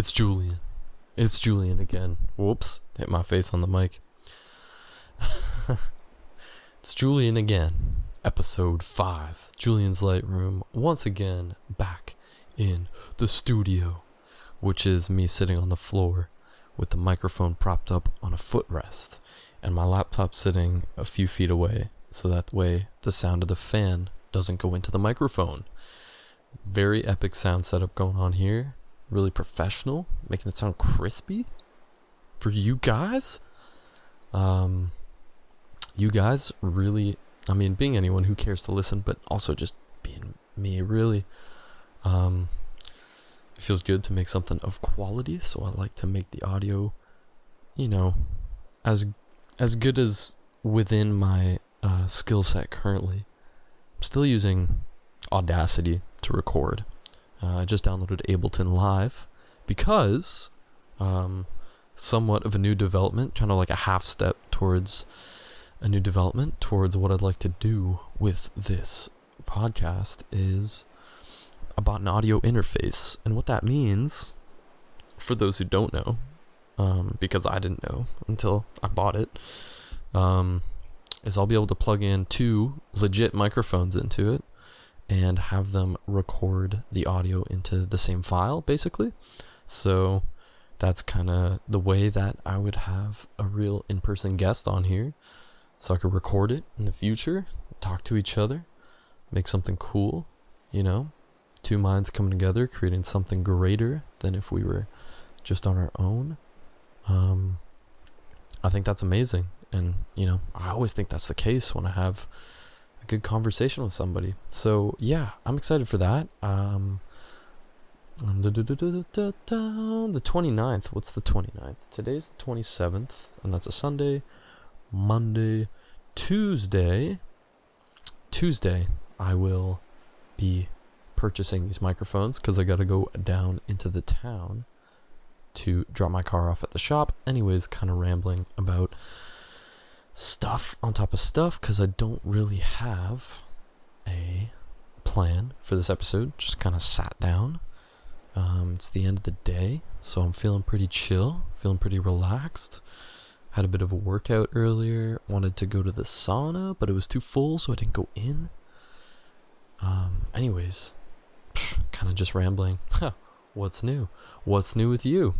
It's Julian. It's Julian again. Whoops. Hit my face on the mic. it's Julian again. Episode 5. Julian's Light Room. Once again, back in the studio, which is me sitting on the floor with the microphone propped up on a footrest and my laptop sitting a few feet away so that way the sound of the fan doesn't go into the microphone. Very epic sound setup going on here really professional, making it sound crispy for you guys. Um, you guys really, I mean, being anyone who cares to listen, but also just being me, really. Um, it feels good to make something of quality, so I like to make the audio, you know, as as good as within my uh, skill set currently. I'm still using Audacity to record. Uh, I just downloaded Ableton Live because um, somewhat of a new development, kind of like a half step towards a new development towards what I'd like to do with this podcast is about an audio interface. And what that means, for those who don't know, um, because I didn't know until I bought it, um, is I'll be able to plug in two legit microphones into it and have them record the audio into the same file, basically. So that's kind of the way that I would have a real in person guest on here. So I could record it in the future, talk to each other, make something cool, you know? Two minds coming together, creating something greater than if we were just on our own. Um, I think that's amazing. And, you know, I always think that's the case when I have good conversation with somebody. So yeah, I'm excited for that. Um, the 29th. What's the 29th? Today's the 27th, and that's a Sunday, Monday, Tuesday. Tuesday, I will be purchasing these microphones because I got to go down into the town to drop my car off at the shop. Anyways, kind of rambling about stuff on top of stuff because I don't really have a plan for this episode. Just kind of sat down. Um, it's the end of the day, so I'm feeling pretty chill, feeling pretty relaxed. Had a bit of a workout earlier. Wanted to go to the sauna, but it was too full, so I didn't go in. Um, anyways, kind of just rambling. What's new? What's new with you?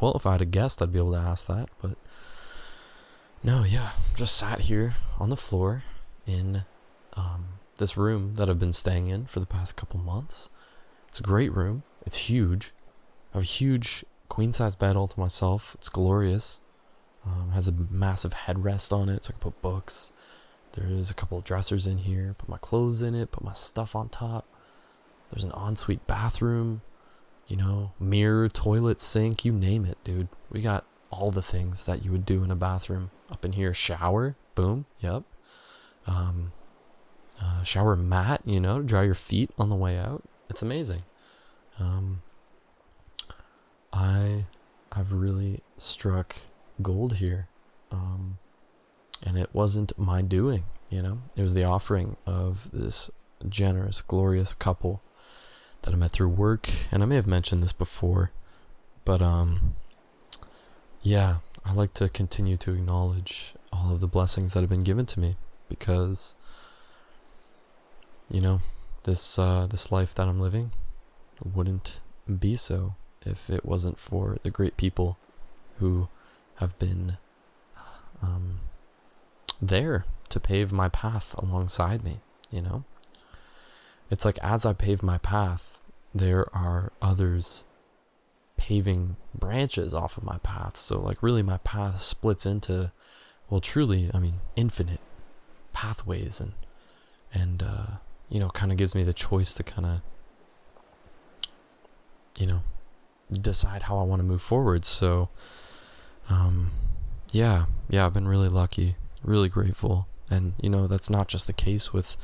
Well, if I had a guest, I'd be able to ask that, but no, yeah, just sat here on the floor in um, this room that I've been staying in for the past couple months. It's a great room. It's huge. I have a huge queen size bed all to myself. It's glorious. Um, has a massive headrest on it, so I can put books. There's a couple of dressers in here. Put my clothes in it. Put my stuff on top. There's an ensuite bathroom. You know, mirror, toilet, sink, you name it, dude. We got all the things that you would do in a bathroom up in here. Shower, boom, yep. Um, uh, shower mat, you know, dry your feet on the way out. It's amazing. Um, I, I've really struck gold here. Um, and it wasn't my doing, you know. It was the offering of this generous, glorious couple that I met through work, and I may have mentioned this before, but um, yeah, I like to continue to acknowledge all of the blessings that have been given to me because you know, this uh, this life that I'm living wouldn't be so if it wasn't for the great people who have been um, there to pave my path alongside me, you know? It's like as I pave my path, there are others paving branches off of my path. So like really my path splits into well truly, I mean, infinite pathways and and uh you know, kind of gives me the choice to kind of you know, decide how I want to move forward. So um yeah, yeah, I've been really lucky, really grateful. And you know, that's not just the case with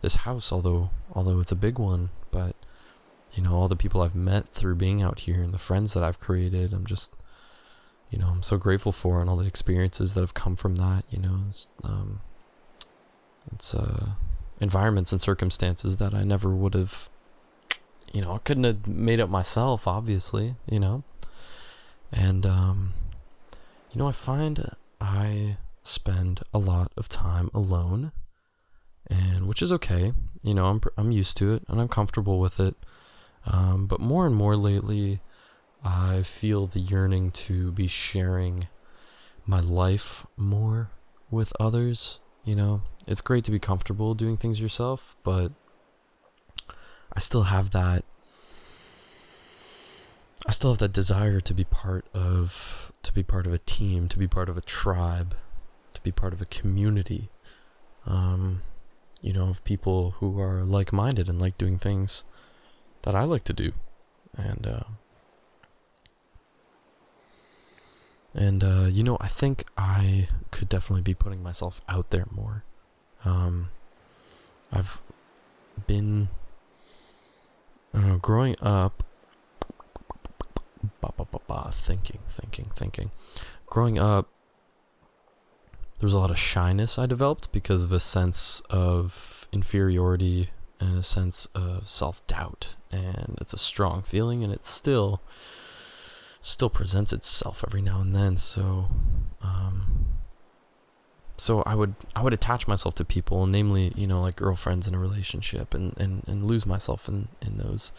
this house although although it's a big one, you know, all the people I've met through being out here and the friends that I've created. I'm just, you know, I'm so grateful for and all the experiences that have come from that. You know, it's, um, it's uh, environments and circumstances that I never would have, you know, I couldn't have made up myself, obviously, you know. And um, you know, I find I spend a lot of time alone, and which is okay. You know, I'm I'm used to it and I'm comfortable with it. Um, but more and more lately, I feel the yearning to be sharing my life more with others. You know, it's great to be comfortable doing things yourself, but I still have that I still have that desire to be part of to be part of a team, to be part of a tribe, to be part of a community. Um, you know, of people who are like-minded and like doing things that I like to do. And uh, and uh, you know, I think I could definitely be putting myself out there more. Um, I've been growing up, bah, bah, bah, thinking, thinking, thinking. Growing up, there was a lot of shyness I developed because of a sense of inferiority and a sense of self doubt. And it's a strong feeling, and it still still presents itself every now and then. So, um, so I would I would attach myself to people, namely, you know, like girlfriends in a relationship, and and and lose myself in in those,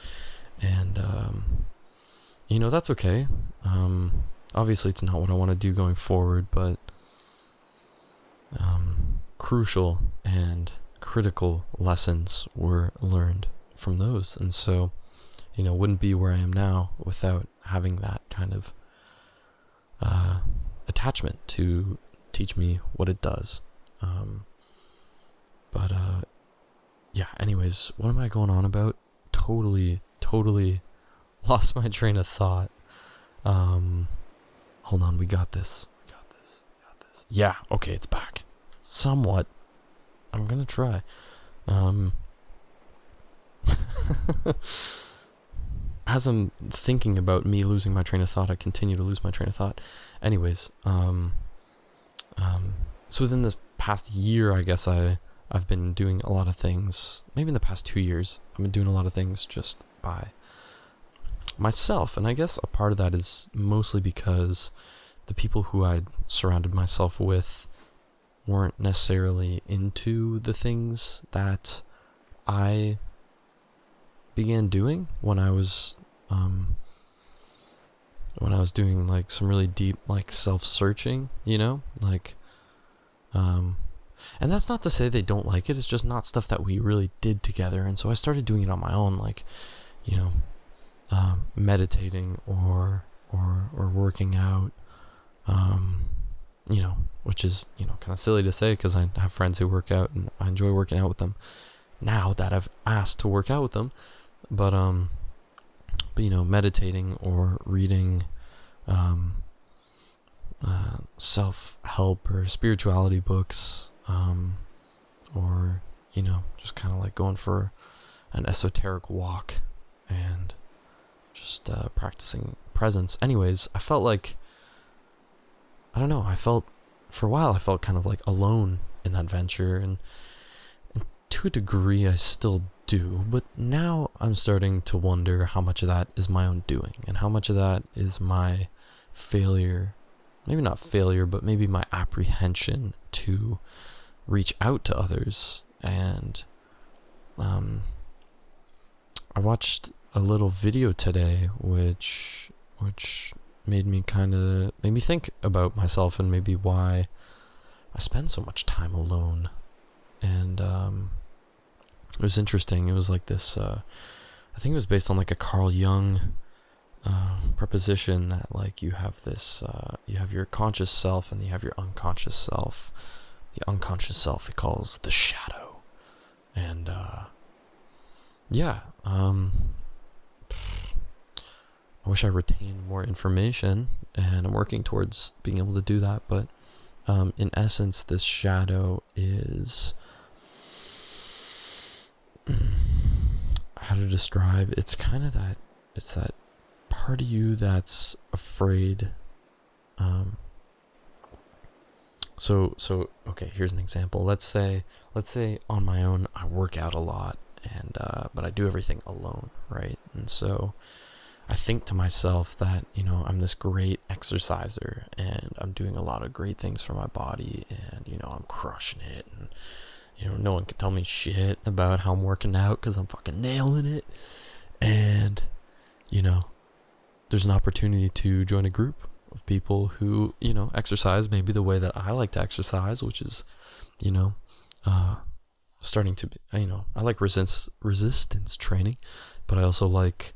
and um, you know that's okay. Um, obviously, it's not what I want to do going forward, but um, crucial and critical lessons were learned from those, and so you know wouldn't be where I am now without having that kind of uh, attachment to teach me what it does. Um, but uh, yeah. Anyways, what am I going on about? Totally, totally lost my train of thought. Um, hold on, we got this. Got this. We got this. Yeah. Okay, it's back. Somewhat. I'm gonna try. Um. as I'm thinking about me losing my train of thought, I continue to lose my train of thought. Anyways, um, um, so within this past year, I guess I I've been doing a lot of things. Maybe in the past two years, I've been doing a lot of things just by myself, and I guess a part of that is mostly because the people who I surrounded myself with weren't necessarily into the things that I began doing when I was um, when I was doing like some really deep like self-searching, you know, like um and that's not to say they don't like it, it's just not stuff that we really did together. And so I started doing it on my own like, you know, um, meditating or or or working out um you know, which is, you know, kind of silly to say because I have friends who work out and I enjoy working out with them now that I've asked to work out with them. But um but you know, meditating or reading um, uh, self help or spirituality books, um, or you know, just kind of like going for an esoteric walk and just uh, practicing presence. Anyways, I felt like I don't know. I felt for a while. I felt kind of like alone in that venture, and, and to a degree, I still do, but now I'm starting to wonder how much of that is my own doing and how much of that is my failure. Maybe not failure, but maybe my apprehension to reach out to others. And um, I watched a little video today, which which made me kind of made me think about myself and maybe why I spend so much time alone. And um, it was interesting. It was like this. Uh, I think it was based on like a Carl Jung uh, proposition that like you have this, uh, you have your conscious self and you have your unconscious self. The unconscious self he calls the shadow, and uh, yeah. Um, I wish I retained more information, and I'm working towards being able to do that. But um, in essence, this shadow is how to describe it's kind of that it's that part of you that's afraid um so so okay here's an example let's say let's say on my own i work out a lot and uh but i do everything alone right And so I think to myself that, you know, I'm this great exerciser and I'm doing a lot of great things for my body and, you know, I'm crushing it. And, you know, no one can tell me shit about how I'm working out because I'm fucking nailing it. And, you know, there's an opportunity to join a group of people who, you know, exercise maybe the way that I like to exercise, which is, you know, uh, starting to be, you know, I like resistance resistance training, but I also like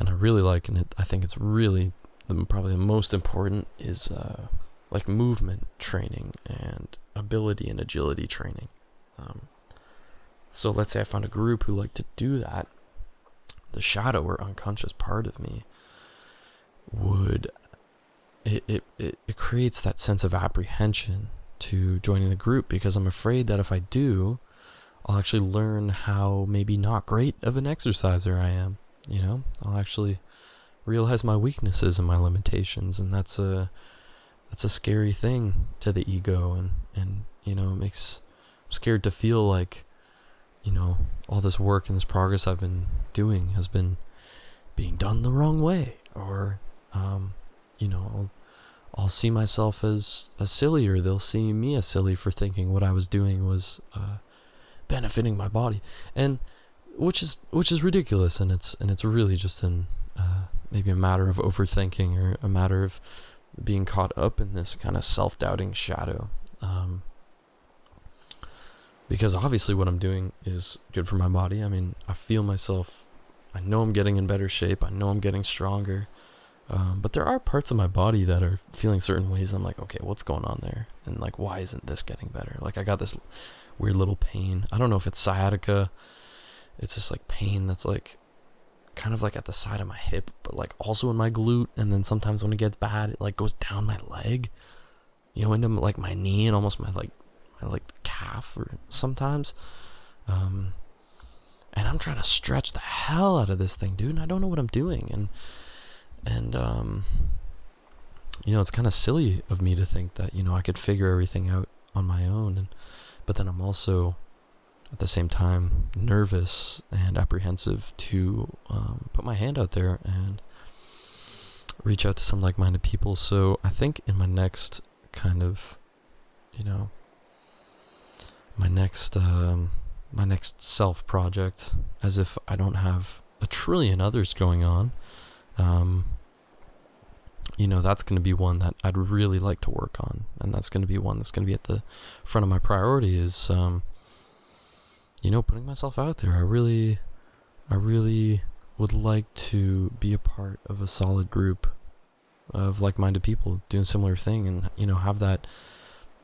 and I really like, and it, I think it's really the, probably the most important is uh, like movement training and ability and agility training. Um, so let's say I found a group who like to do that. The shadow or unconscious part of me would it, it, it, it creates that sense of apprehension to joining the group because I'm afraid that if I do, I'll actually learn how maybe not great of an exerciser I am. You know, I'll actually realize my weaknesses and my limitations, and that's a that's a scary thing to the ego, and and you know, it makes I'm scared to feel like you know all this work and this progress I've been doing has been being done the wrong way, or um, you know, I'll, I'll see myself as as silly, or they'll see me as silly for thinking what I was doing was uh, benefiting my body, and which is which is ridiculous, and it's and it's really just an uh, maybe a matter of overthinking or a matter of being caught up in this kind of self-doubting shadow. Um, because obviously what I'm doing is good for my body. I mean, I feel myself. I know I'm getting in better shape. I know I'm getting stronger. Um, but there are parts of my body that are feeling certain ways. I'm like, okay, what's going on there? And like, why isn't this getting better? Like, I got this weird little pain. I don't know if it's sciatica it's just like pain that's like kind of like at the side of my hip, but like also in my glute. And then sometimes when it gets bad, it like goes down my leg, you know, into like my knee and almost my like my like calf or sometimes. Um, and I'm trying to stretch the hell out of this thing, dude. And I don't know what I'm doing. And and um, you know, it's kind of silly of me to think that you know I could figure everything out on my own. And but then I'm also at the same time nervous and apprehensive to um, put my hand out there and reach out to some like-minded people. So I think in my next kind of, you know, my next um, my next self project, as if I don't have a trillion others going on. Um, you know, that's going to be one that I'd really like to work on, and that's going to be one that's going to be at the front of my priority. Is um, you know, putting myself out there. I really, I really would like to be a part of a solid group of like-minded people doing similar thing, and you know, have that,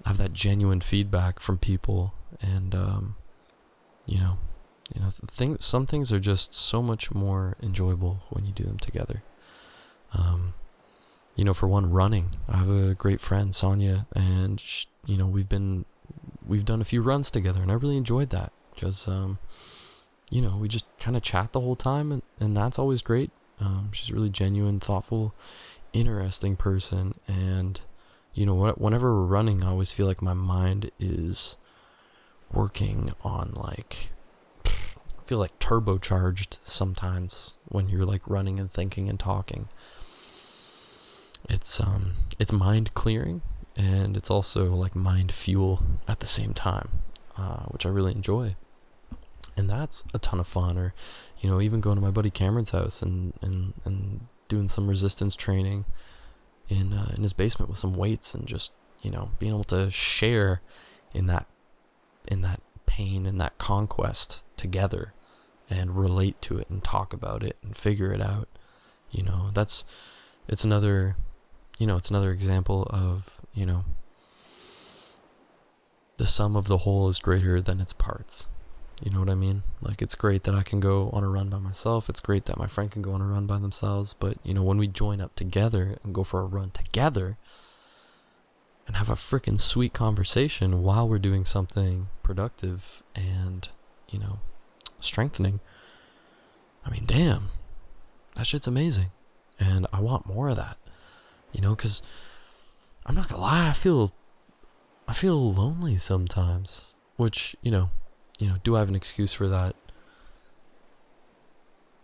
have that genuine feedback from people, and um, you know, you know, things. Some things are just so much more enjoyable when you do them together. Um, you know, for one, running. I have a great friend, Sonia, and she, you know, we've been, we've done a few runs together, and I really enjoyed that because um, you know we just kind of chat the whole time, and, and that's always great. Um, she's a really genuine, thoughtful, interesting person, and you know whenever we're running, I always feel like my mind is working on like I feel like turbocharged sometimes when you're like running and thinking and talking. It's um it's mind clearing and it's also like mind fuel at the same time, uh, which I really enjoy and that's a ton of fun. Or, you know, even going to my buddy Cameron's house and and and doing some resistance training in uh, in his basement with some weights and just you know being able to share in that in that pain and that conquest together and relate to it and talk about it and figure it out. You know, that's it's another you know, it's another example of, you know, the sum of the whole is greater than its parts. You know what I mean? Like it's great that I can go on a run by myself. It's great that my friend can go on a run by themselves. But you know, when we join up together and go for a run together and have a freaking sweet conversation while we're doing something productive and, you know, strengthening. I mean, damn. That shit's amazing. And I want more of that. You know, cuz I'm not to lie, I feel I feel lonely sometimes, which, you know, you know, do I have an excuse for that?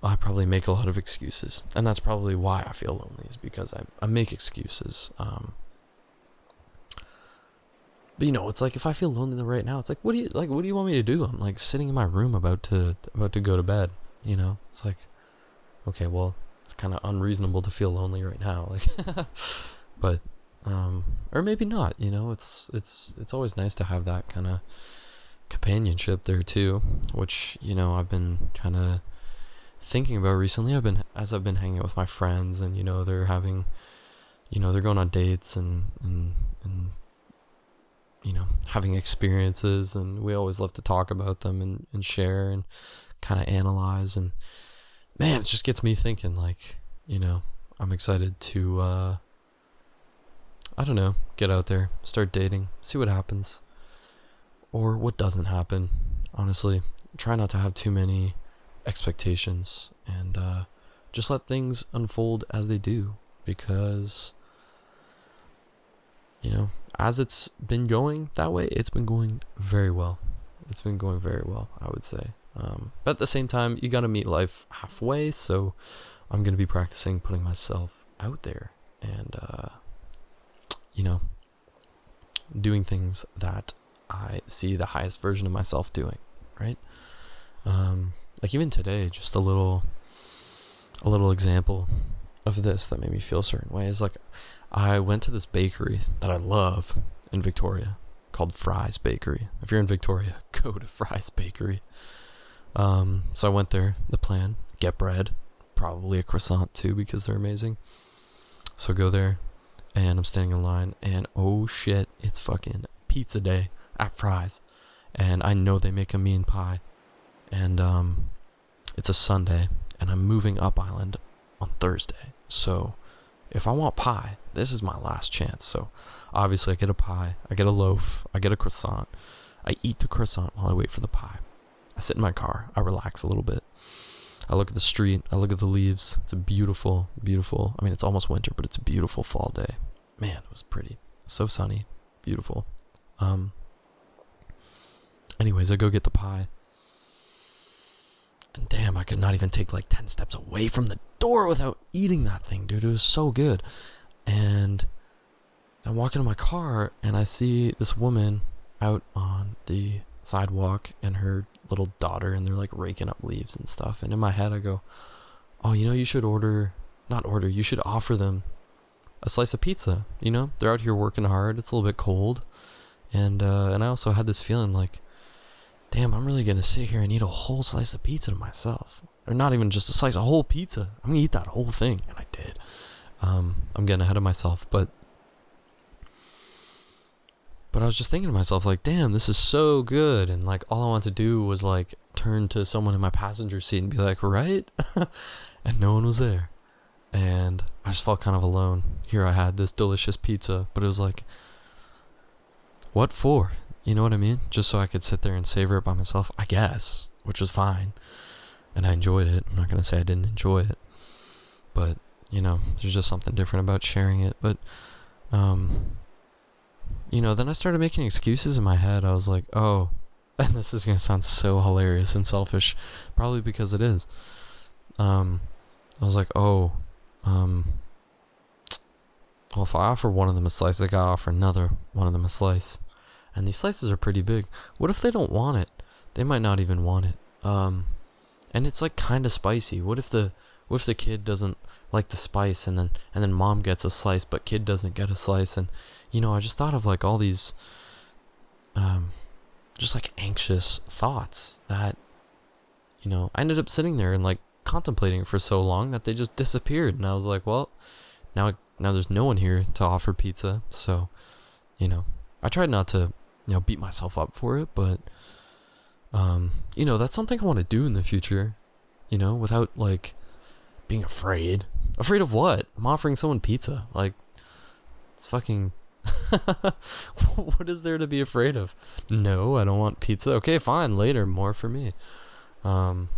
I probably make a lot of excuses, and that's probably why I feel lonely is because I I make excuses. Um, but you know, it's like if I feel lonely right now, it's like what do you like? What do you want me to do? I'm like sitting in my room about to about to go to bed. You know, it's like okay, well, it's kind of unreasonable to feel lonely right now. Like, but um, or maybe not. You know, it's it's it's always nice to have that kind of companionship there too, which you know I've been kind of thinking about recently. I've been as I've been hanging out with my friends, and you know they're having, you know, they're going on dates and and and you know having experiences, and we always love to talk about them and and share and kind of analyze and man, it just gets me thinking. Like you know, I'm excited to. uh I don't know, get out there, start dating, see what happens or what doesn't happen. Honestly, try not to have too many expectations and uh, just let things unfold as they do because you know as it's been going that way it's been going very well it's been going very well i would say um, but at the same time you gotta meet life halfway so i'm gonna be practicing putting myself out there and uh, you know doing things that I see the highest version of myself doing, right? Um, like even today, just a little, a little example of this that made me feel a certain way is like, I went to this bakery that I love in Victoria called Fry's Bakery. If you're in Victoria, go to Fry's Bakery. Um, so I went there. The plan: get bread, probably a croissant too because they're amazing. So go there, and I'm standing in line, and oh shit, it's fucking pizza day at Fry's, and I know they make a mean pie, and um, it's a Sunday, and I'm moving up island on Thursday, so if I want pie, this is my last chance. So obviously, I get a pie, I get a loaf, I get a croissant. I eat the croissant while I wait for the pie. I sit in my car, I relax a little bit. I look at the street, I look at the leaves. It's a beautiful, beautiful. I mean, it's almost winter, but it's a beautiful fall day. Man, it was pretty. So sunny, beautiful. Um, Anyways, I go get the pie. And damn, I could not even take like 10 steps away from the door without eating that thing, dude. It was so good. And I walk into my car and I see this woman out on the sidewalk and her little daughter, and they're like raking up leaves and stuff. And in my head, I go, Oh, you know, you should order, not order, you should offer them a slice of pizza. You know, they're out here working hard, it's a little bit cold. And, uh, and I also had this feeling like, damn, I'm really gonna sit here and eat a whole slice of pizza to myself. Or not even just a slice, a whole pizza. I'm gonna eat that whole thing. And I did. Um, I'm getting ahead of myself, but but I was just thinking to myself, like, damn, this is so good. And like all I wanted to do was like turn to someone in my passenger seat and be like, right? and no one was there. And I just felt kind of alone. Here I had this delicious pizza, but it was like, what for? You know what I mean? Just so I could sit there and savor it by myself, I guess, which was fine. And I enjoyed it. I'm not going to say I didn't enjoy it. But, you know, there's just something different about sharing it. But, um, you know, then I started making excuses in my head. I was like, oh, and this is going to sound so hilarious and selfish, probably because it is. Um, I was like, oh, um, well, if I offer one of them a slice, I gotta offer another one of them a slice and these slices are pretty big. What if they don't want it? They might not even want it. Um, and it's like kind of spicy. What if the what if the kid doesn't like the spice, and then and then mom gets a slice, but kid doesn't get a slice, and you know, I just thought of like all these, um, just like anxious thoughts that, you know, I ended up sitting there and like contemplating for so long that they just disappeared, and I was like, well, now now there's no one here to offer pizza, so, you know, I tried not to you know, beat myself up for it, but um, you know, that's something I want to do in the future, you know, without like being afraid. Afraid of what? I'm offering someone pizza. Like it's fucking what is there to be afraid of? No, I don't want pizza. Okay, fine, later, more for me. Um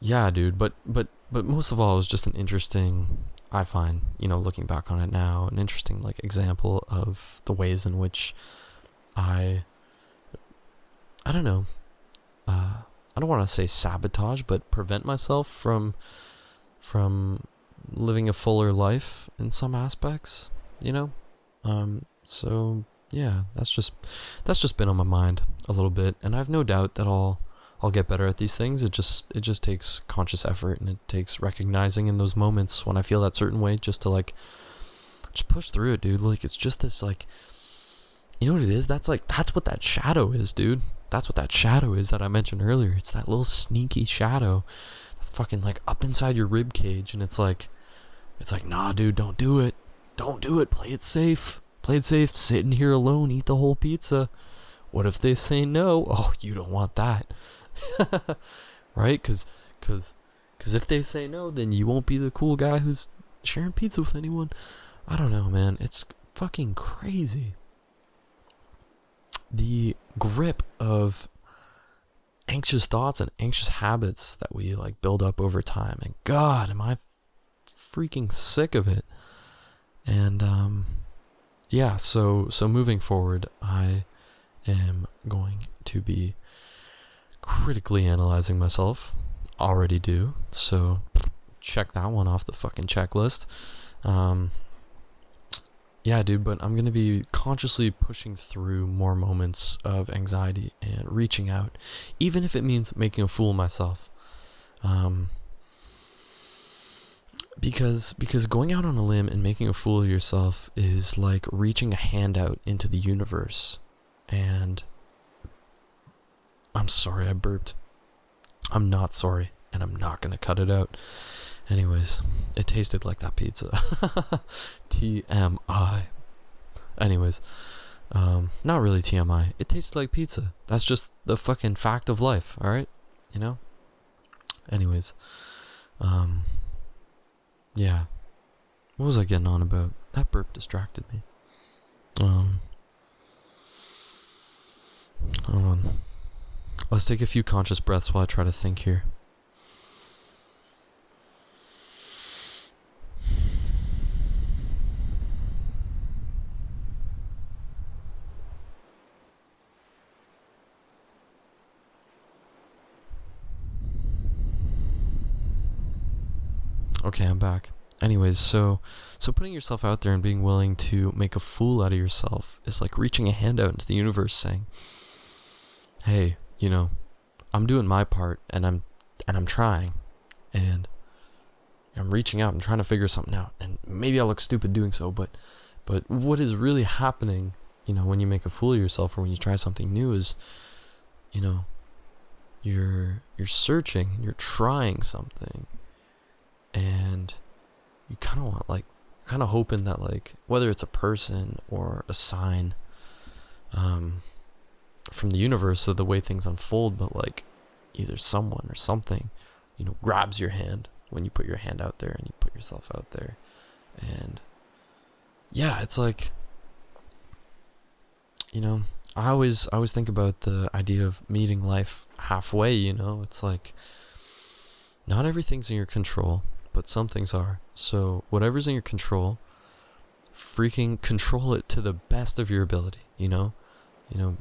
Yeah, dude, but but but most of all it was just an interesting I find, you know, looking back on it now, an interesting like example of the ways in which I I don't know, uh, I don't want to say sabotage, but prevent myself from from living a fuller life in some aspects, you know? Um so yeah, that's just that's just been on my mind a little bit and I've no doubt that I'll I'll get better at these things. It just it just takes conscious effort and it takes recognizing in those moments when I feel that certain way just to like just push through it, dude. Like it's just this like you know what it is? That's like that's what that shadow is, dude. That's what that shadow is that I mentioned earlier. It's that little sneaky shadow that's fucking like up inside your rib cage and it's like it's like, nah dude, don't do it. Don't do it. Play it safe. Play it safe. Sit in here alone, eat the whole pizza. What if they say no? Oh, you don't want that. right? Cuz cuz cuz if they say no, then you won't be the cool guy who's sharing pizza with anyone. I don't know, man. It's fucking crazy the grip of anxious thoughts and anxious habits that we like build up over time. And God, am I freaking sick of it. And um yeah, so so moving forward, I am going to be critically analyzing myself. Already do. So check that one off the fucking checklist. Um yeah, dude, but I'm going to be consciously pushing through more moments of anxiety and reaching out, even if it means making a fool of myself. Um, because because going out on a limb and making a fool of yourself is like reaching a hand out into the universe. And I'm sorry I burped. I'm not sorry, and I'm not to cut it out. Anyways, it tasted like that pizza. TMI. Anyways, um, not really TMI. It tasted like pizza. That's just the fucking fact of life, alright? You know? Anyways, um, yeah. What was I getting on about? That burp distracted me. Um, hold on. Let's take a few conscious breaths while I try to think here. Okay, I'm back. Anyways, so so putting yourself out there and being willing to make a fool out of yourself is like reaching a hand out into the universe saying, "Hey, you know, I'm doing my part and I'm and I'm trying and I'm reaching out, I'm trying to figure something out. And maybe I look stupid doing so, but but what is really happening, you know, when you make a fool of yourself or when you try something new is you know, you're you're searching you're trying something and you kind of want like you're kind of hoping that like whether it's a person or a sign um from the universe of the way things unfold but like either someone or something you know grabs your hand when you put your hand out there and you put yourself out there and yeah it's like you know i always i always think about the idea of meeting life halfway you know it's like not everything's in your control but some things are. So whatever's in your control, freaking control it to the best of your ability, you know? You know,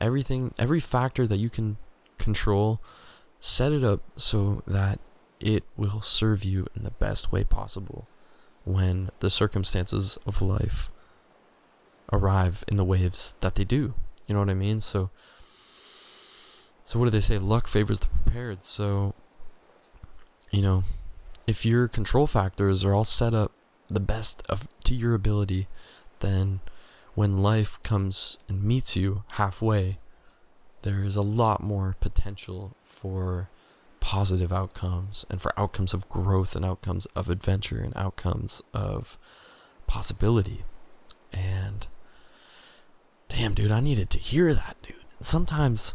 everything every factor that you can control, set it up so that it will serve you in the best way possible when the circumstances of life arrive in the waves that they do. You know what I mean? So so what do they say? Luck favors the prepared. So you know, if your control factors are all set up the best of to your ability, then when life comes and meets you halfway, there is a lot more potential for positive outcomes and for outcomes of growth and outcomes of adventure and outcomes of possibility. And damn, dude, I needed to hear that, dude. Sometimes,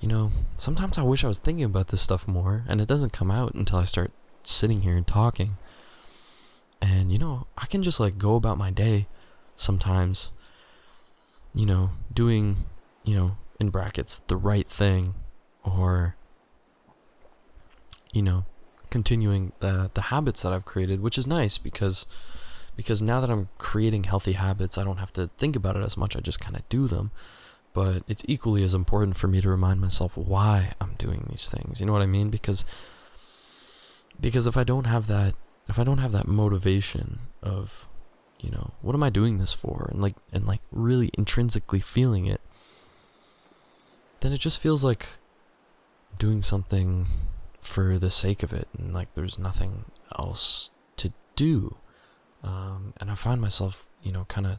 you know, sometimes I wish I was thinking about this stuff more, and it doesn't come out until I start sitting here and talking. And, you know, I can just like go about my day sometimes, you know, doing, you know, in brackets, the right thing or, you know, continuing the, the habits that I've created, which is nice because, because now that I'm creating healthy habits, I don't have to think about it as much. I just kind of do them. but it's equally as important for me to remind myself why I'm doing these things. You know what I mean? Because because if I don't have that if I don't have that motivation of you know, what am I doing this for? And like and like really intrinsically feeling it, then it just feels like doing something for the sake of it and like there's nothing else to do. Um, and I find myself, you know, kind of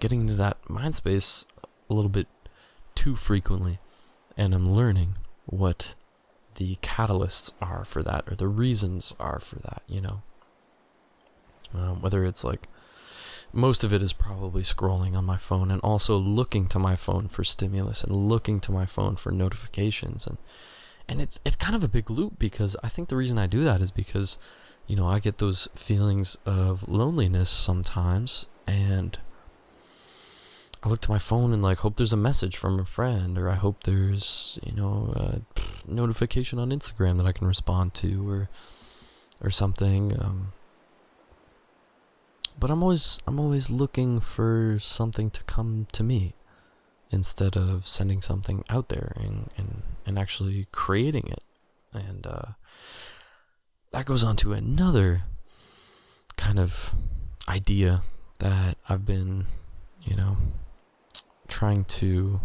getting into that mind space a little bit too frequently. And I'm learning what the catalysts are for that or the reasons are for that, you know. Um, whether it's like most of it is probably scrolling on my phone and also looking to my phone for stimulus and looking to my phone for notifications. And and it's it's kind of a big loop because I think the reason I do that is because you know I get those feelings of loneliness sometimes and I look to my phone and like hope there's a message from a friend or I hope there's you know a notification on Instagram that I can respond to or or something. Um, but I'm always I'm always looking for something to come to me instead of sending something out there and and, and actually creating it. And uh, that goes on to another kind of idea that I've been, you know, trying to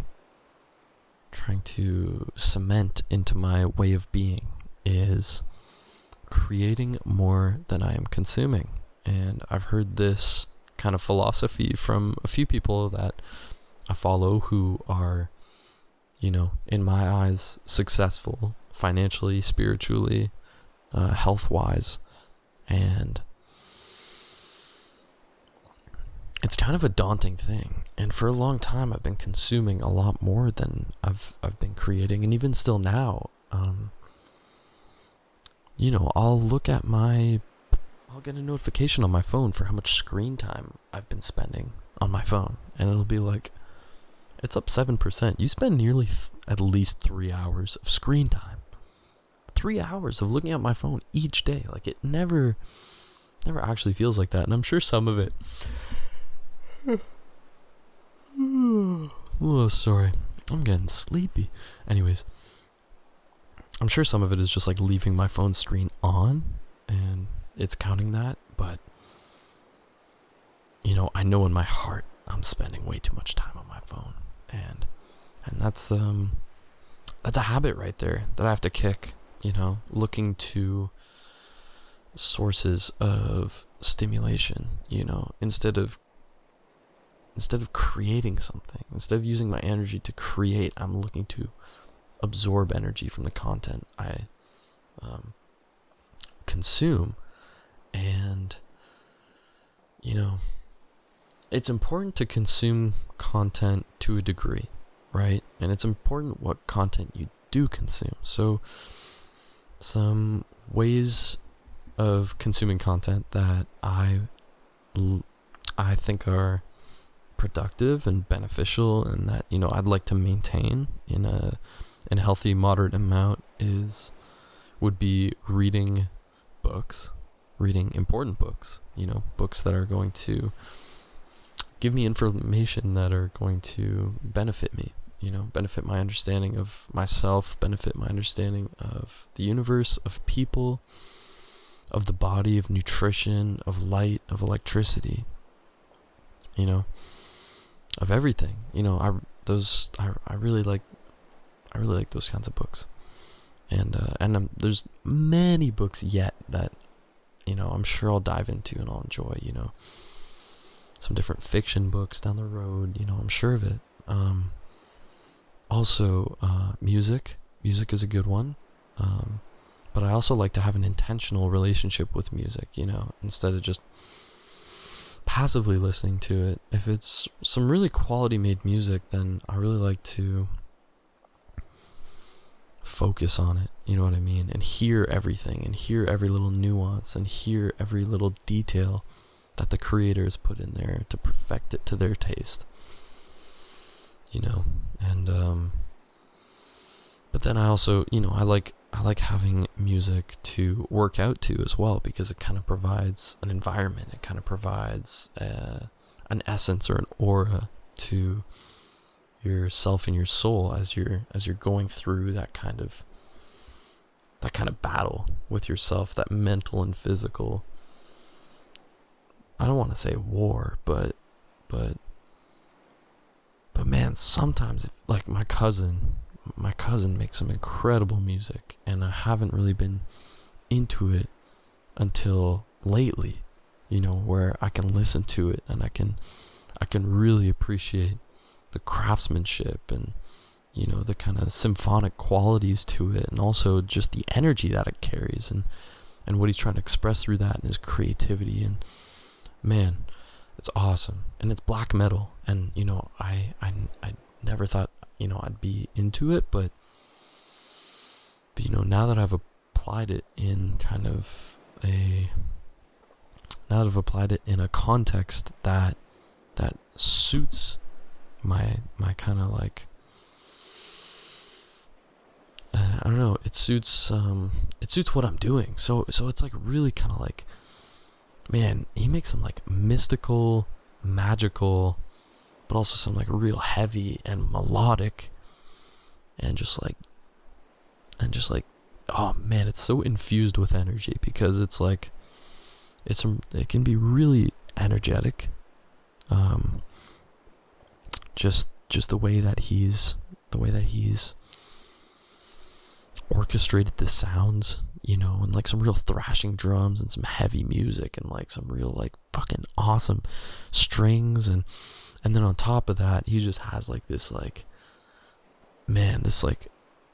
trying to cement into my way of being is creating more than I am consuming. And I've heard this kind of philosophy from a few people that I follow who are, you know, in my eyes, successful financially, spiritually, uh, health wise. And it's kind of a daunting thing. And for a long time, I've been consuming a lot more than I've, I've been creating. And even still now, um, you know, I'll look at my I'll get a notification on my phone for how much screen time I've been spending on my phone. And it'll be like, it's up 7%. You spend nearly th- at least three hours of screen time. Three hours of looking at my phone each day. Like, it never, never actually feels like that. And I'm sure some of it. oh, sorry. I'm getting sleepy. Anyways, I'm sure some of it is just like leaving my phone screen on it's counting that, but you know, I know in my heart I'm spending way too much time on my phone. And and that's um that's a habit right there that I have to kick, you know, looking to sources of stimulation, you know, instead of instead of creating something, instead of using my energy to create, I'm looking to absorb energy from the content I um, consume and, you know, it's important to consume content to a degree, right? And it's important what content you do consume. So, some ways of consuming content that I I think are productive and beneficial and that you know I'd like to maintain in a in a healthy moderate amount is would be reading books reading important books, you know, books that are going to give me information that are going to benefit me, you know, benefit my understanding of myself, benefit my understanding of the universe, of people, of the body, of nutrition, of light, of electricity, you know, of everything. You know, I those I I really like I really like those kinds of books. And uh, and um, there's many books yet that you know, I'm sure I'll dive into and I'll enjoy, you know, some different fiction books down the road, you know, I'm sure of it. Um, also, uh, music. Music is a good one. Um, but I also like to have an intentional relationship with music, you know, instead of just passively listening to it. If it's some really quality made music, then I really like to focus on it, you know what I mean? And hear everything and hear every little nuance and hear every little detail that the creators put in there to perfect it to their taste. You know, and um but then I also, you know, I like I like having music to work out to as well because it kind of provides an environment. It kind of provides uh, an essence or an aura to yourself and your soul as you're as you're going through that kind of that kind of battle with yourself, that mental and physical. I don't want to say war, but but but man, sometimes if, like my cousin, my cousin makes some incredible music and I haven't really been into it until lately, you know, where I can listen to it and I can I can really appreciate the craftsmanship and you know the kind of symphonic qualities to it and also just the energy that it carries and and what he's trying to express through that and his creativity and man it's awesome. And it's black metal. And you know I I I never thought you know I'd be into it but but you know now that I've applied it in kind of a now that I've applied it in a context that that suits my my kind of like I don't know. It suits um it suits what I'm doing. So so it's like really kind of like man he makes some like mystical magical but also some like real heavy and melodic and just like and just like oh man it's so infused with energy because it's like it's it can be really energetic um just just the way that he's the way that he's orchestrated the sounds you know and like some real thrashing drums and some heavy music and like some real like fucking awesome strings. And and then on top of that he just has like this like man this like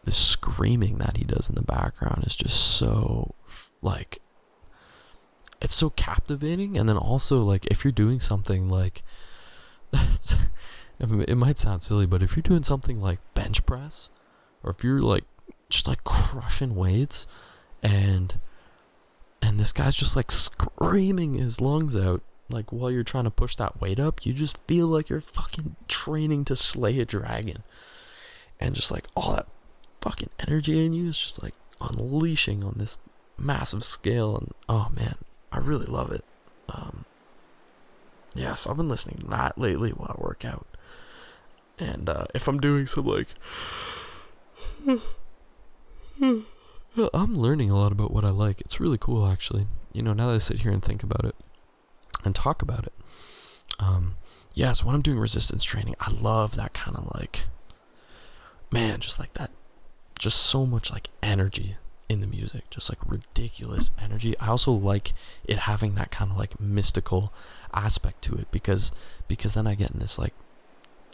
this screaming that he does in the background is just so like it's so captivating. And then also like if you're doing something like it might sound silly but if you're doing something like bench press or if you're like just like crushing weights and and this guy's just like screaming his lungs out like while you're trying to push that weight up you just feel like you're fucking training to slay a dragon and just like all that fucking energy in you is just like unleashing on this massive scale and oh man i really love it um yeah so i've been listening to that lately while i work out and uh if i'm doing some like i'm learning a lot about what i like. It's really cool actually. You know now that i sit here and think about it and talk about it um yeah so when i'm doing resistance training i love that kind of like man just like that just so much like energy in the music, just like ridiculous energy. I also like it having that kind of like mystical aspect to it because because then I get in this like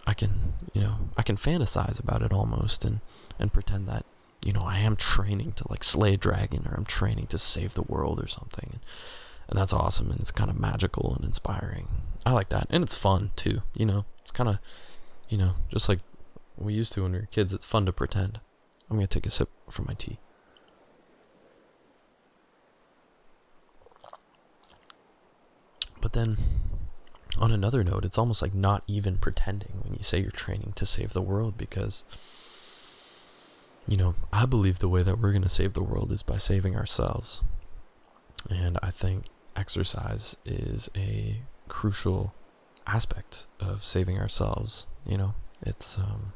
I can, you know, I can fantasize about it almost and and pretend that you know, I am training to like slay a dragon or I'm training to save the world or something. And, that's awesome and it's kind of magical and inspiring. I like that. And it's fun too, you know. It's kind of you know, just like we used to when we were kids, it's fun to pretend. I'm going to take a sip from my tea. But then, on another note, it's almost like not even pretending when you say you're training to save the world because, you know, I believe the way that we're going to save the world is by saving ourselves. And I think exercise is a crucial aspect of saving ourselves. You know, it's, um,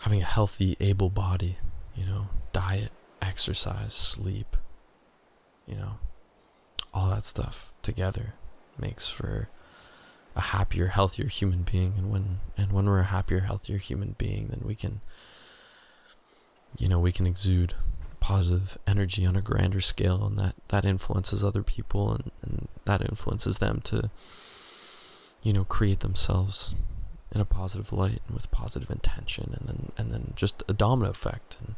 having a healthy, able body, you know, diet, exercise, sleep, you know, all that stuff together makes for a happier, healthier human being. And when and when we're a happier, healthier human being, then we can, you know, we can exude positive energy on a grander scale, and that that influences other people, and, and that influences them to, you know, create themselves in a positive light and with positive intention and then and then just a domino effect and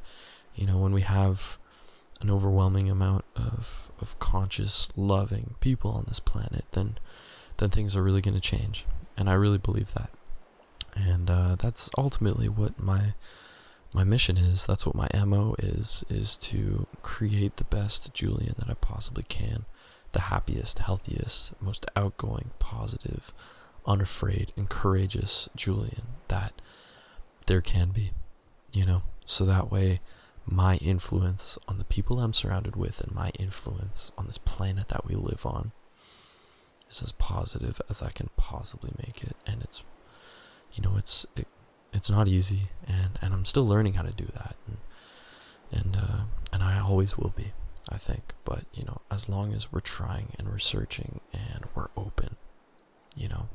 you know when we have an overwhelming amount of of conscious loving people on this planet then then things are really going to change. And I really believe that. And uh, that's ultimately what my my mission is. That's what my mo is is to create the best Julian that I possibly can. The happiest healthiest most outgoing positive unafraid and courageous Julian that there can be, you know? So that way, my influence on the people I'm surrounded with and my influence on this planet that we live on is as positive as I can possibly make it. And it's you know, it's it, it's not easy, and and I'm still learning how to do that, and and uh, and I always will be, I think. But you know, as long as we're trying and we're searching and we're open, you know,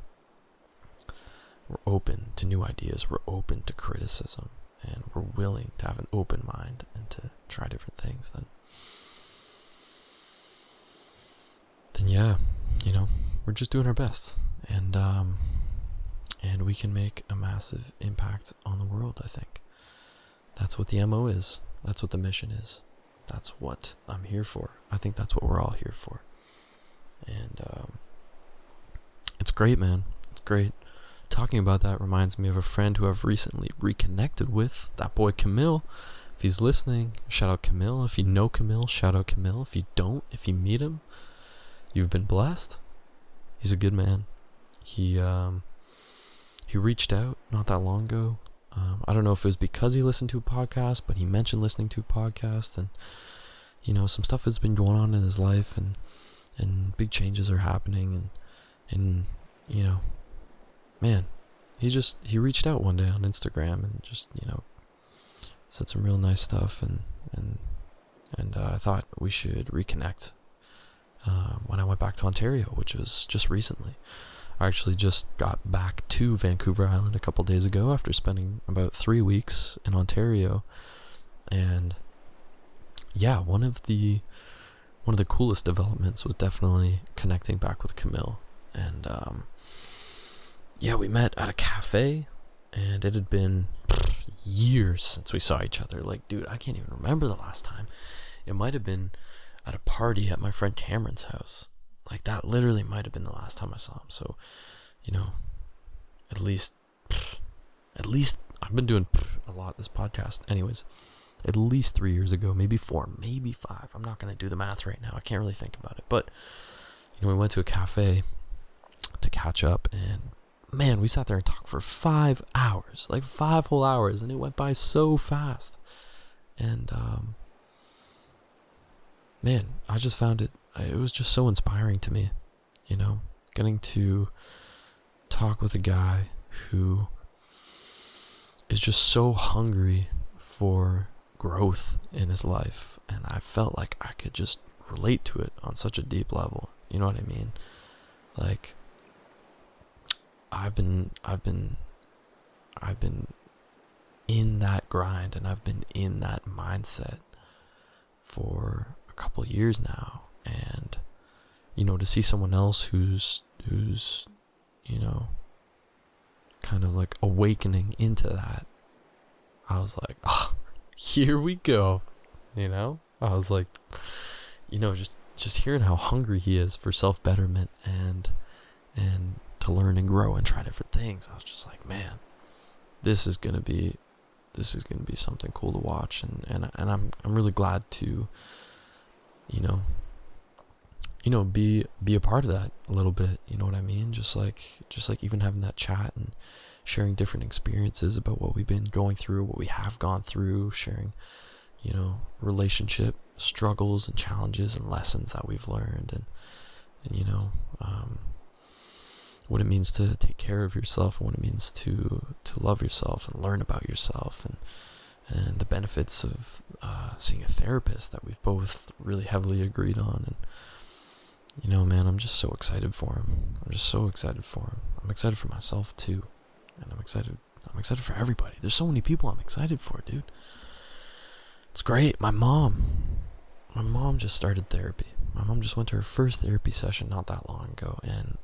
we're open to new ideas, we're open to criticism, and we're willing to have an open mind and to try different things, then then yeah, you know, we're just doing our best, and um, and we can make a massive impact on the world. I think that's what the mo is. That's what the mission is. That's what I'm here for. I think that's what we're all here for, and um, it's great, man. It's great. Talking about that reminds me of a friend who I've recently reconnected with. That boy Camille. If he's listening, shout out Camille. If you know Camille, shout out Camille. If you don't, if you meet him, you've been blessed. He's a good man. He um, he reached out not that long ago. Um, I don't know if it was because he listened to a podcast, but he mentioned listening to a podcast, and you know some stuff has been going on in his life, and and big changes are happening, and and you know, man, he just he reached out one day on Instagram and just you know said some real nice stuff, and and and uh, I thought we should reconnect uh, when I went back to Ontario, which was just recently. I actually just got back to Vancouver Island a couple days ago after spending about three weeks in Ontario, and yeah, one of the one of the coolest developments was definitely connecting back with Camille, and um, yeah, we met at a cafe, and it had been years since we saw each other. Like, dude, I can't even remember the last time. It might have been at a party at my friend Cameron's house. Like that literally might have been the last time I saw him. So, you know, at least, at least I've been doing a lot this podcast. Anyways, at least three years ago, maybe four, maybe five. I'm not gonna do the math right now. I can't really think about it. But you know, we went to a cafe to catch up, and man, we sat there and talked for five hours, like five whole hours, and it went by so fast. And um, man, I just found it it was just so inspiring to me, you know, getting to talk with a guy who is just so hungry for growth in his life and I felt like I could just relate to it on such a deep level. You know what I mean? Like I've been I've been I've been in that grind and I've been in that mindset for couple years now and you know to see someone else who's who's you know kind of like awakening into that i was like oh here we go you know? I was like you know just just hearing how hungry he is for self-betterment and and to learn and grow and try different things i was just like man this is gonna be this is gonna be something cool to watch and and, and i'm i'm really glad to you know you know be be a part of that a little bit you know what i mean? Just like just like even having that chat and sharing different experiences about what we've been going through what we have gone through sharing you know relationship struggles and challenges and lessons that we've learned and and you know um, what it means to take care of yourself and what it means to to love yourself and learn about yourself and and the benefits of uh, seeing a therapist that we've both really heavily agreed on and you know, man, I'm just so excited for him. I'm just so excited for him. I'm excited for myself too. And I'm excited I'm excited for everybody. There's so many people I'm excited for, dude. It's great. My mom my mom just started therapy. My mom just went to her first therapy session not that long ago and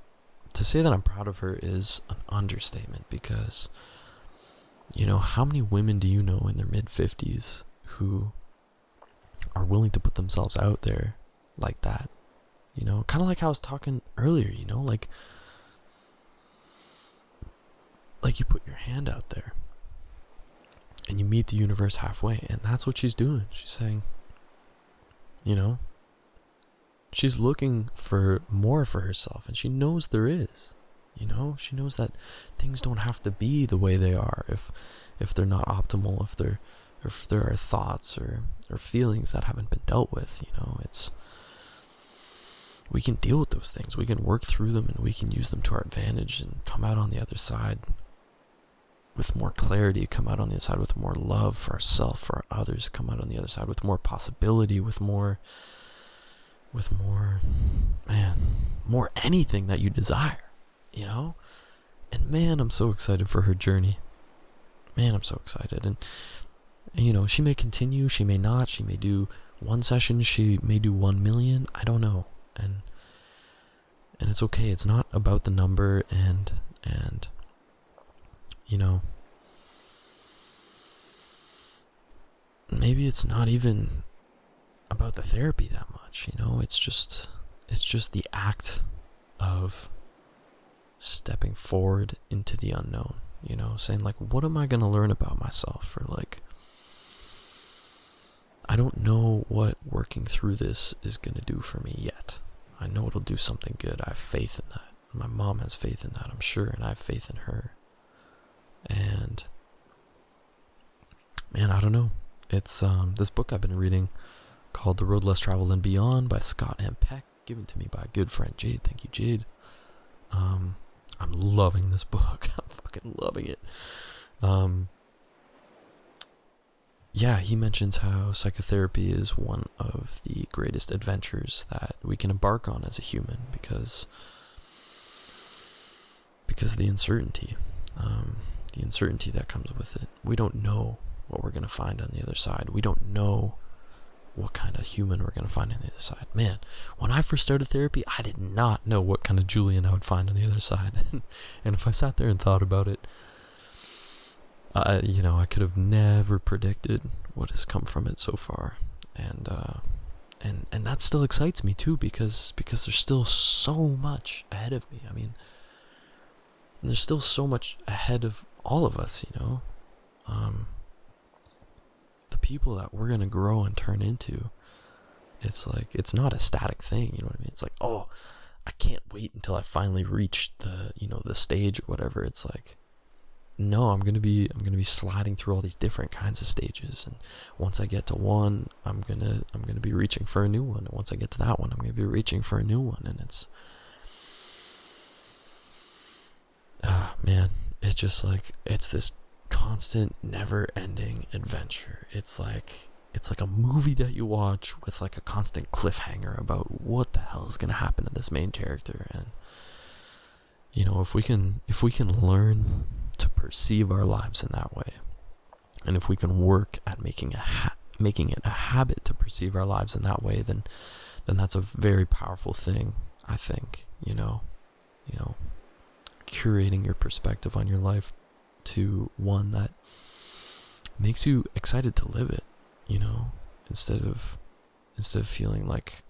to say that I'm proud of her is an understatement because you know, how many women do you know in their mid 50s who are willing to put themselves out there like that you know, kind of like I was talking earlier, you know, like like you put your hand out there and you meet the universe halfway and that's what she's doing. She's saying, you know, she's looking for more for herself and she knows there is. You know, she knows that things don't have to be the way they are if if they're not optimal, if they're if there are thoughts or or feelings that haven't been dealt with, you know, it's we can deal with those things. We can work through them and we can use them to our advantage and come out on the other side with more clarity, come out on the other side with more love for ourselves, for others, come out on the other side with more possibility, with more, with more, man, more anything that you desire, you know? And man, I'm so excited for her journey. Man, I'm so excited. And, you know, she may continue, she may not, she may do one session, she may do one million, I don't know. And, and it's okay. It's not about the number and, and, you know, maybe it's not even about the therapy that much, you know, it's just it's just the act of stepping forward into the unknown, you know, saying like what am I going to learn about myself or like I don't know what working through this is going to do for me yet. I know it'll do something good. I have faith in that. My mom has faith in that, I'm sure, and I have faith in her. And man, I don't know. It's um this book I've been reading called The Road Less Traveled and Beyond by Scott M. Peck, given to me by a good friend Jade. Thank you, Jade. Um I'm loving this book. I'm fucking loving it. Um yeah, he mentions how psychotherapy is one of the greatest adventures that we can embark on as a human because because of the uncertainty. Um, the uncertainty that comes with it. We don't know what we're to find on the other side. We don't know what kind of human we're going to find on the other side. Man, when I first started therapy, I did not know what kind of Julian I would find on the other side. and if I sat there and thought about it, I, you know, I could have never predicted what has come from it so far. And, uh, and, and that still excites me too because, because there's still so much ahead of me. I mean, there's still so much ahead of all of us, you know. Um, people that we're gonna grow and turn into. It's like it's not a static thing, you know what I mean? It's like, oh, I can't wait until I finally reach the, you know, the stage or whatever. It's like, no, I'm gonna be, I'm gonna be sliding through all these different kinds of stages, and once I get to one, I'm gonna, I'm gonna be reaching for a new one, and once I get to that one, I'm gonna be reaching for a new one, and it's, ah, man, it's just like it's this constant never ending adventure. It's like it's like a movie that you watch with like a constant cliffhanger about what the hell is going to happen to this main character. And you know if we can if we can learn to perceive our lives in that way and if we can work at making a ha- making it a habit to perceive our lives in that way then then that's a very powerful thing i think you know you know curating your perspective on your life to one that makes you excited to live it, you know, instead of instead of feeling like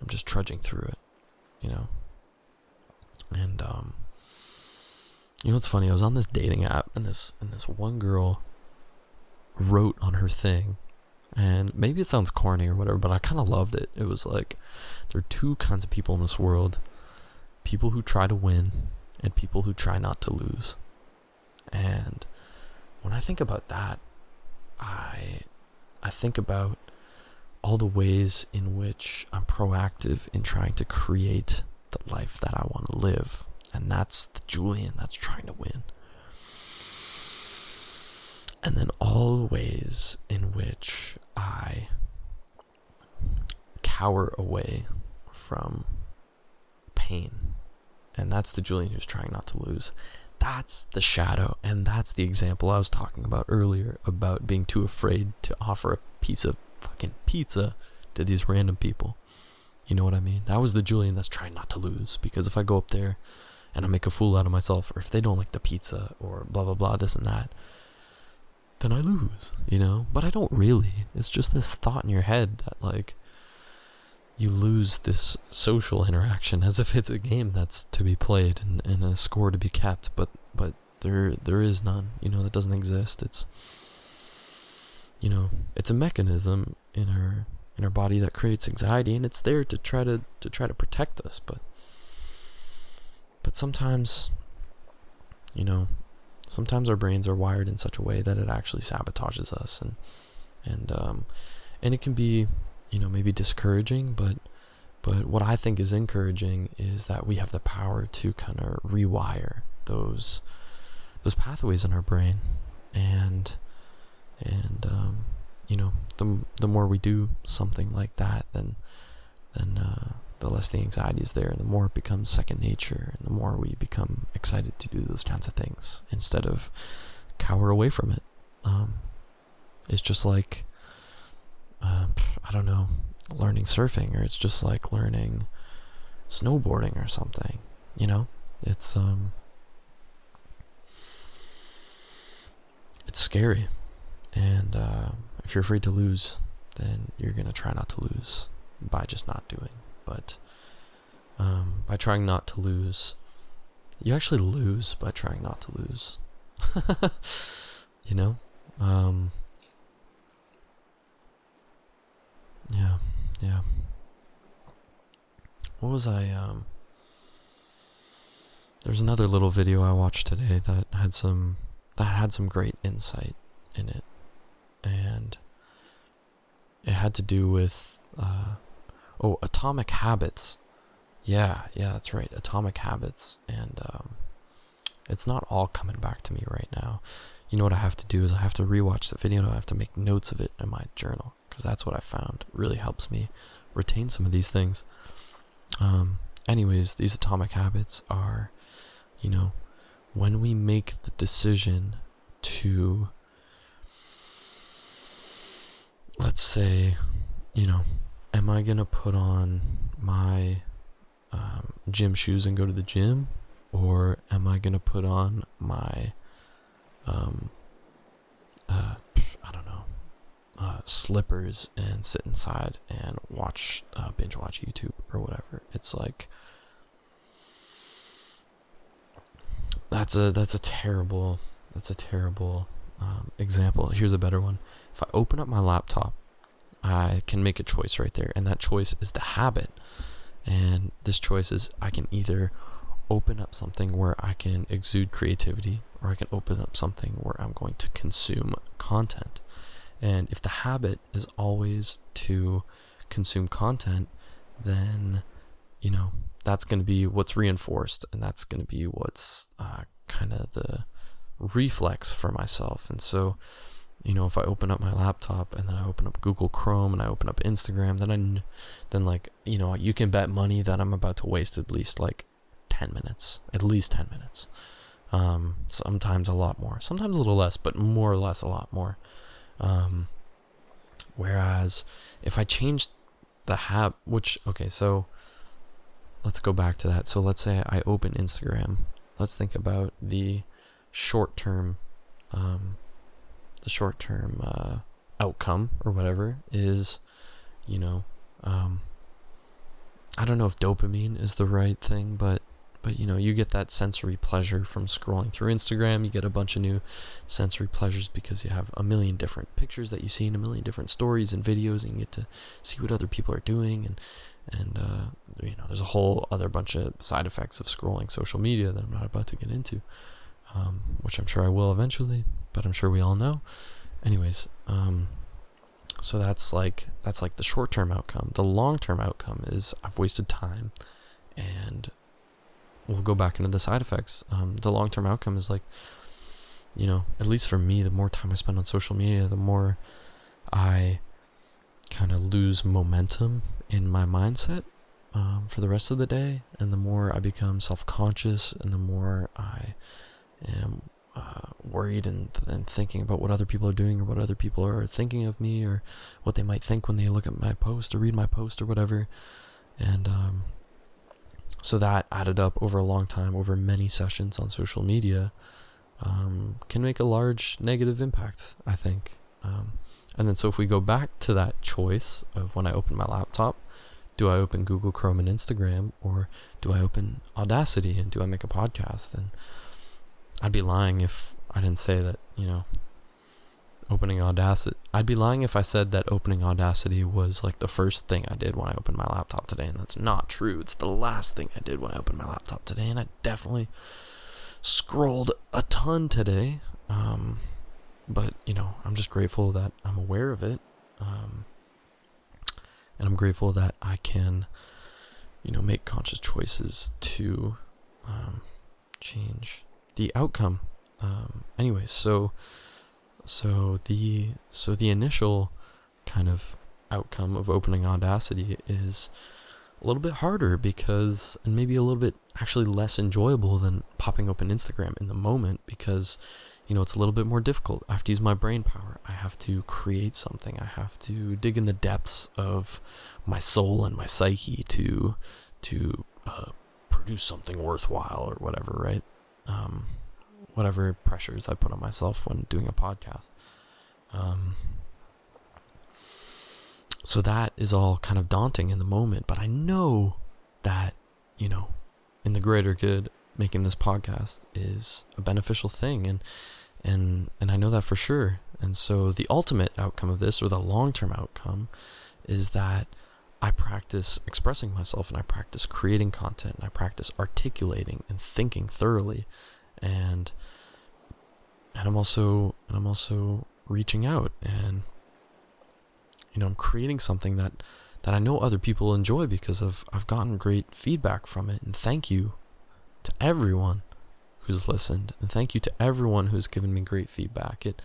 I'm just trudging through it, you know. And um you know what's funny? I was on this dating app and this and this one girl wrote on her thing and maybe it sounds corny or whatever, but I kind of loved it. It was like there are two kinds of people in this world people who try to win and people who try not to lose. And when I think about that, I I think about all the ways in which I'm proactive in trying to create the life that I want to live. And that's the Julian that's trying to win. And then all the ways in which I cower away from pain. And that's the Julian who's trying not to lose that's the shadow and that's the example I was talking about earlier about being too afraid to offer a piece of fucking pizza to these random people. You know what I mean? That was the Julian that's trying not to lose because if I go up there and I make a fool out of myself or if they don't like the pizza or blah blah blah this and that then I lose, you know? But I don't really. It's just this thought in your head that like you lose this social interaction as if it's a game that's to be played and, and a score to be kept but but there there is none you know that doesn't exist. It's you know it's a mechanism in our in our body that creates anxiety and it's there to try to to try to protect us but but sometimes you know sometimes our brains are wired in such a way that it actually sabotages us and and um and it can be you know maybe discouraging but but what i think is encouraging is that we have the power to kind of rewire those those pathways in our brain, and and um, you know the the more we do something like that, then then uh, the less the anxiety is there, and the more it becomes second nature, and the more we become excited to do those kinds of things instead of cower away from it. Um, it's just like I don't know, learning surfing, or it's just like learning snowboarding or something. You know, it's um, it's scary, and uh, if you're afraid to lose, then you're gonna try not to lose by just not doing. But um, by trying not to lose, you actually lose by trying not to lose. you know, um, yeah, yeah. What was I? Um, there's another little video I watched today that had some that had some great insight in it, and it had to do with uh, oh atomic habits. Yeah, yeah, that's right, atomic habits, and um, it's not all coming back to me right now. You know what I have to do is I have to rewatch the video and I have to make notes of it in my journal because that's what I found really helps me retain some of these things. Um, anyways, these atomic habits are, you know, when we make the decision to, let's say, you know, am I going to put on my um, gym shoes and go to the gym? Or am I going to put on my, um, uh, I don't know, uh, slippers and sit inside and watch, uh, binge watch YouTube or whatever? It's like, that's a that's a terrible that's a terrible um, example. Here's a better one. If I open up my laptop, I can make a choice right there, and that choice is the habit. And this choice is I can either open up something where I can exude creativity, or I can open up something where I'm going to consume content. And if the habit is always to consume content, then you know that's going to be what's reinforced and that's going to be what's uh, kind of the reflex for myself and so you know if i open up my laptop and then i open up google chrome and i open up instagram then i then like you know you can bet money that i'm about to waste at least like 10 minutes at least 10 minutes um, sometimes a lot more sometimes a little less but more or less a lot more um, whereas if i change the habit which okay so let's go back to that. So let's say I open Instagram. Let's think about the short term, um, the short term uh, outcome or whatever is, you know, um, I don't know if dopamine is the right thing, but but you know you get that sensory pleasure from scrolling through Instagram. You get a bunch of new sensory pleasures because you have a million different pictures that you see and a million different stories and videos, and you get to see what other people are doing and and uh, you know there's a whole other bunch of side effects of scrolling social media that I'm not about to get into, um, which I'm sure I will eventually, but I'm sure we all know. Anyways, um, so that's like that's like the short term outcome. The long term outcome is I've wasted time, and we'll go back into the side effects. Um, the long term outcome is like, you know, at least for me, the more time I spend on social media, the more I kind of lose momentum in my mindset um, for the rest of the day. And the more I become self conscious and the more I am uh, worried and, and thinking about what other people are doing or what other people are thinking of me or what they might think when they look at my post or read my post or whatever. And um, so that added up over a long time, over many sessions on social media, um, can make a large negative impact, I think. Um, and then so if we go back to that choice of when I open my laptop, do I open Google Chrome and Instagram or do I open Audacity and do I make a podcast? And I'd be lying if I didn't say that, you know, opening Audacity. I'd be lying if I said that opening Audacity was like the first thing I did when I opened my laptop today. And that's not true. It's the last thing I did when I opened my laptop today. And I definitely scrolled a ton today. Um, but you know, I'm just grateful that I'm aware of it, um, and I'm grateful that I can, you know, make conscious choices to um, change the outcome Um, anyways, so so the so the initial kind of outcome of opening Audacity is a little bit harder because and maybe a little bit actually less enjoyable than popping open Instagram in the moment because you know it's a little bit more difficult. I have to use my brain power. I have to create something. I have to dig in the depths of my soul and my psyche to to uh, produce something worthwhile or whatever, right? Um, whatever pressures I put on myself when doing a podcast. Um, so that is all kind of daunting in the moment, but I know that, you know, in the greater good, making this podcast is a beneficial thing and and and I know that for sure. And so the ultimate outcome of this or the long-term outcome is that I practice expressing myself and I practice creating content and I practice articulating and thinking thoroughly and and I'm also and I'm also reaching out and you know I'm creating something that that I know other people enjoy because of I've gotten great feedback from it. And thank you to everyone who's listened. And thank you to everyone who's given me great feedback. It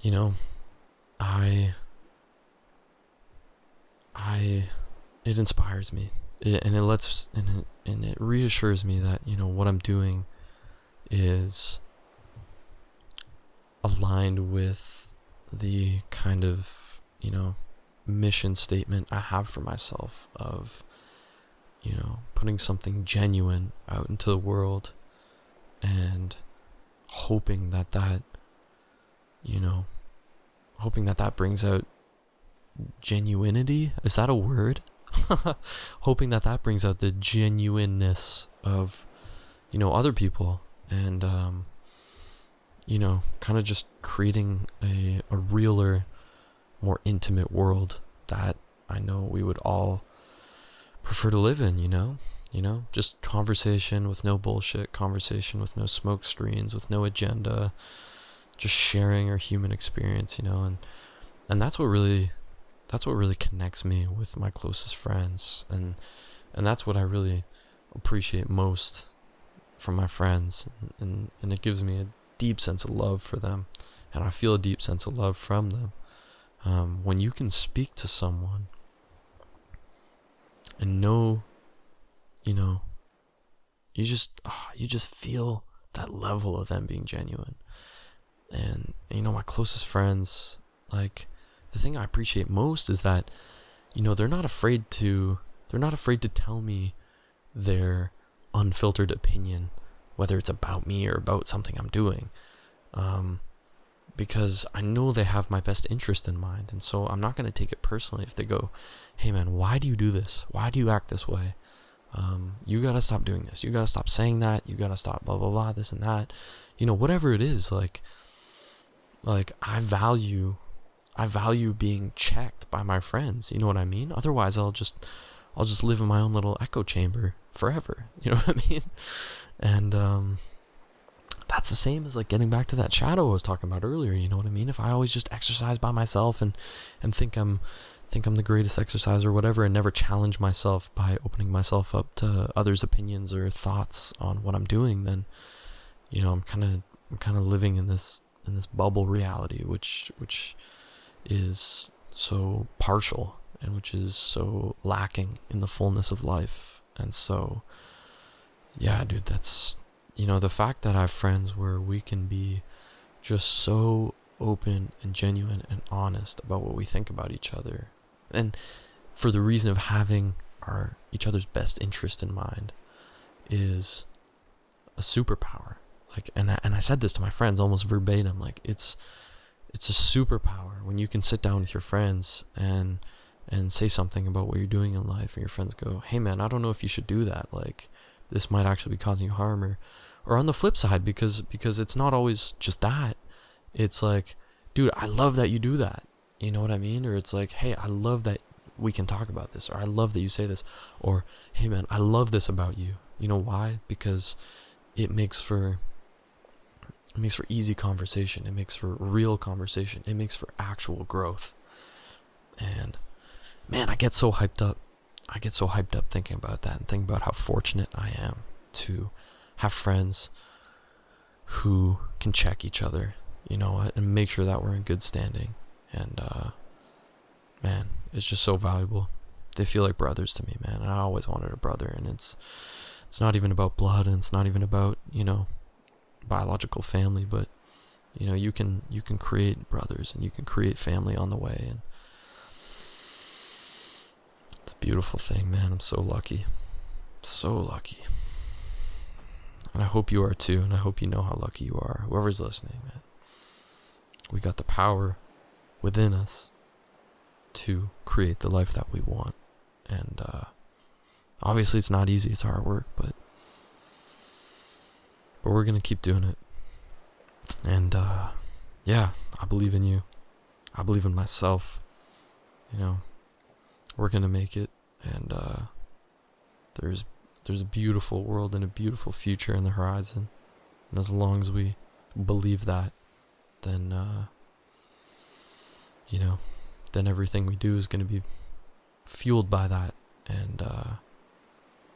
you know I I it inspires me it, and it lets and it, and it reassures me that you know what I'm doing is aligned with the kind of you know mission statement I have for myself of you know putting something genuine out into the world and hoping that that you know hoping that that brings out genuinity. Is that a word hoping that that brings out the genuineness of you know other people and um, you know kind of just creating a, a realer more intimate world that i know we would all prefer to live in you know? You know just conversation with no bullshit conversation with no smoke screens with no agenda just sharing our human experience you know? And and that's what really that's what really connects me with my closest friends and and that's what I really appreciate most from my friends and and it gives me a deep sense of love for them and I feel a deep sense of love from them. Um, when you can speak to someone and know you know you just oh, you just feel that level of them being genuine. And you know my closest friends like the thing I appreciate most is that, you know, they're not afraid to they're not afraid to tell me their unfiltered opinion, whether it's about me or about something I'm doing. Um, because I know they have my best interest in mind. And so I'm not going to take it personally if they go, hey man, why do you do this? Why do you act this way? Um, you got to stop doing this. You got to stop saying that. You got to stop blah, blah, blah, this and that. You know, whatever it is, like, like I value I value being checked by my friends. You know what I mean? Otherwise, I'll just I'll just live in my own little echo chamber forever. You know what I mean? And um, that's the same as like getting back to that shadow I was talking about earlier. You know what I mean? If I always just exercise by myself and and think I'm think I'm the greatest exerciser or whatever, and never challenge myself by opening myself up to others' opinions or thoughts on what I'm doing, then you know I'm kind of I'm kind of living in this in this bubble reality, which which is so partial and which is so lacking in the fullness of life. And so, yeah, dude, that's, you know, the fact that I have friends where we can be just so open and genuine and honest about what we think about each other. And for the reason of having our each other's best interest in mind is a superpower. Like and I, and I said this to my friends almost verbatim like it's it's a superpower when you can sit down with your friends and and say something about what you're doing in life and your friends go hey man i don't know if you should do that. Like this might actually be causing you harm or or on the flip side because because it's not always just that. It's like dude i love that you do that. You know what i mean? Or it's like hey i love that we can talk about this or i love that you say this or hey man i love this about you. You know why? Because it makes for it makes for easy conversation. It makes for real conversation. It makes for actual growth. And man, I get so hyped up. I get so hyped up thinking about that and thinking about how fortunate I am to have friends who can check each other, you know, and make sure that we're in good standing. And uh, man, it's just so valuable. They feel like brothers to me, man. And I always wanted a brother, and it's it's not even about blood, and it's not even about you know biological family, but you know you can you can create brothers and you can create family on the way, and it's a beautiful thing, man. I'm so lucky, so lucky. And I hope you are too, and I hope you know how lucky you are, whoever's listening, man. We got the power within us to create the life that we want. And uh, obviously, it's not easy, it's hard work, but but we're gonna keep doing it. And uh, yeah, I believe in you. I believe in myself. You know, we're gonna make it, and uh, there's there's a beautiful world and a beautiful future in the horizon. And as long as we believe that, then uh, you know, then everything we do is going to be fueled by that, and uh,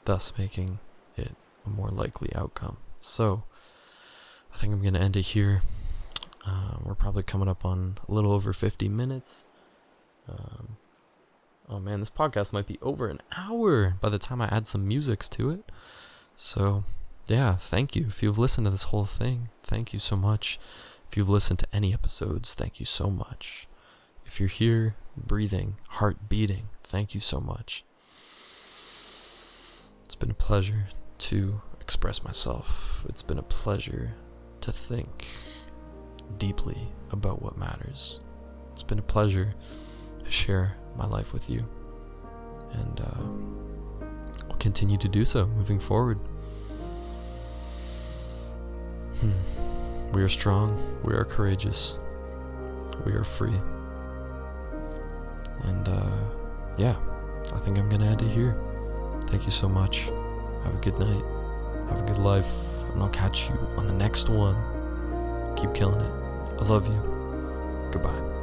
thus making it a more likely outcome. So, I think I'm going to end it here. Uh, we're probably coming up on a little over 50 minutes. Um, oh man, this podcast might be over an hour by the time I add some musics to it. So, yeah, thank you. If you've listened to this whole thing, thank you so much. If you've listened to any episodes, thank you so much. If you're here, breathing, heart beating, thank you so much. It's been a pleasure to express myself. It's been a pleasure to think deeply about what matters. It's been a pleasure to share my life with you. And uh, I'll continue to do so moving forward. Hmm. We are strong, we are courageous, we are free. And uh, yeah, I think I'm gonna end it here. Thank you so much. Have a good night. Have a good life. And I'll catch you on the next one. Keep killing it. I love you. Goodbye.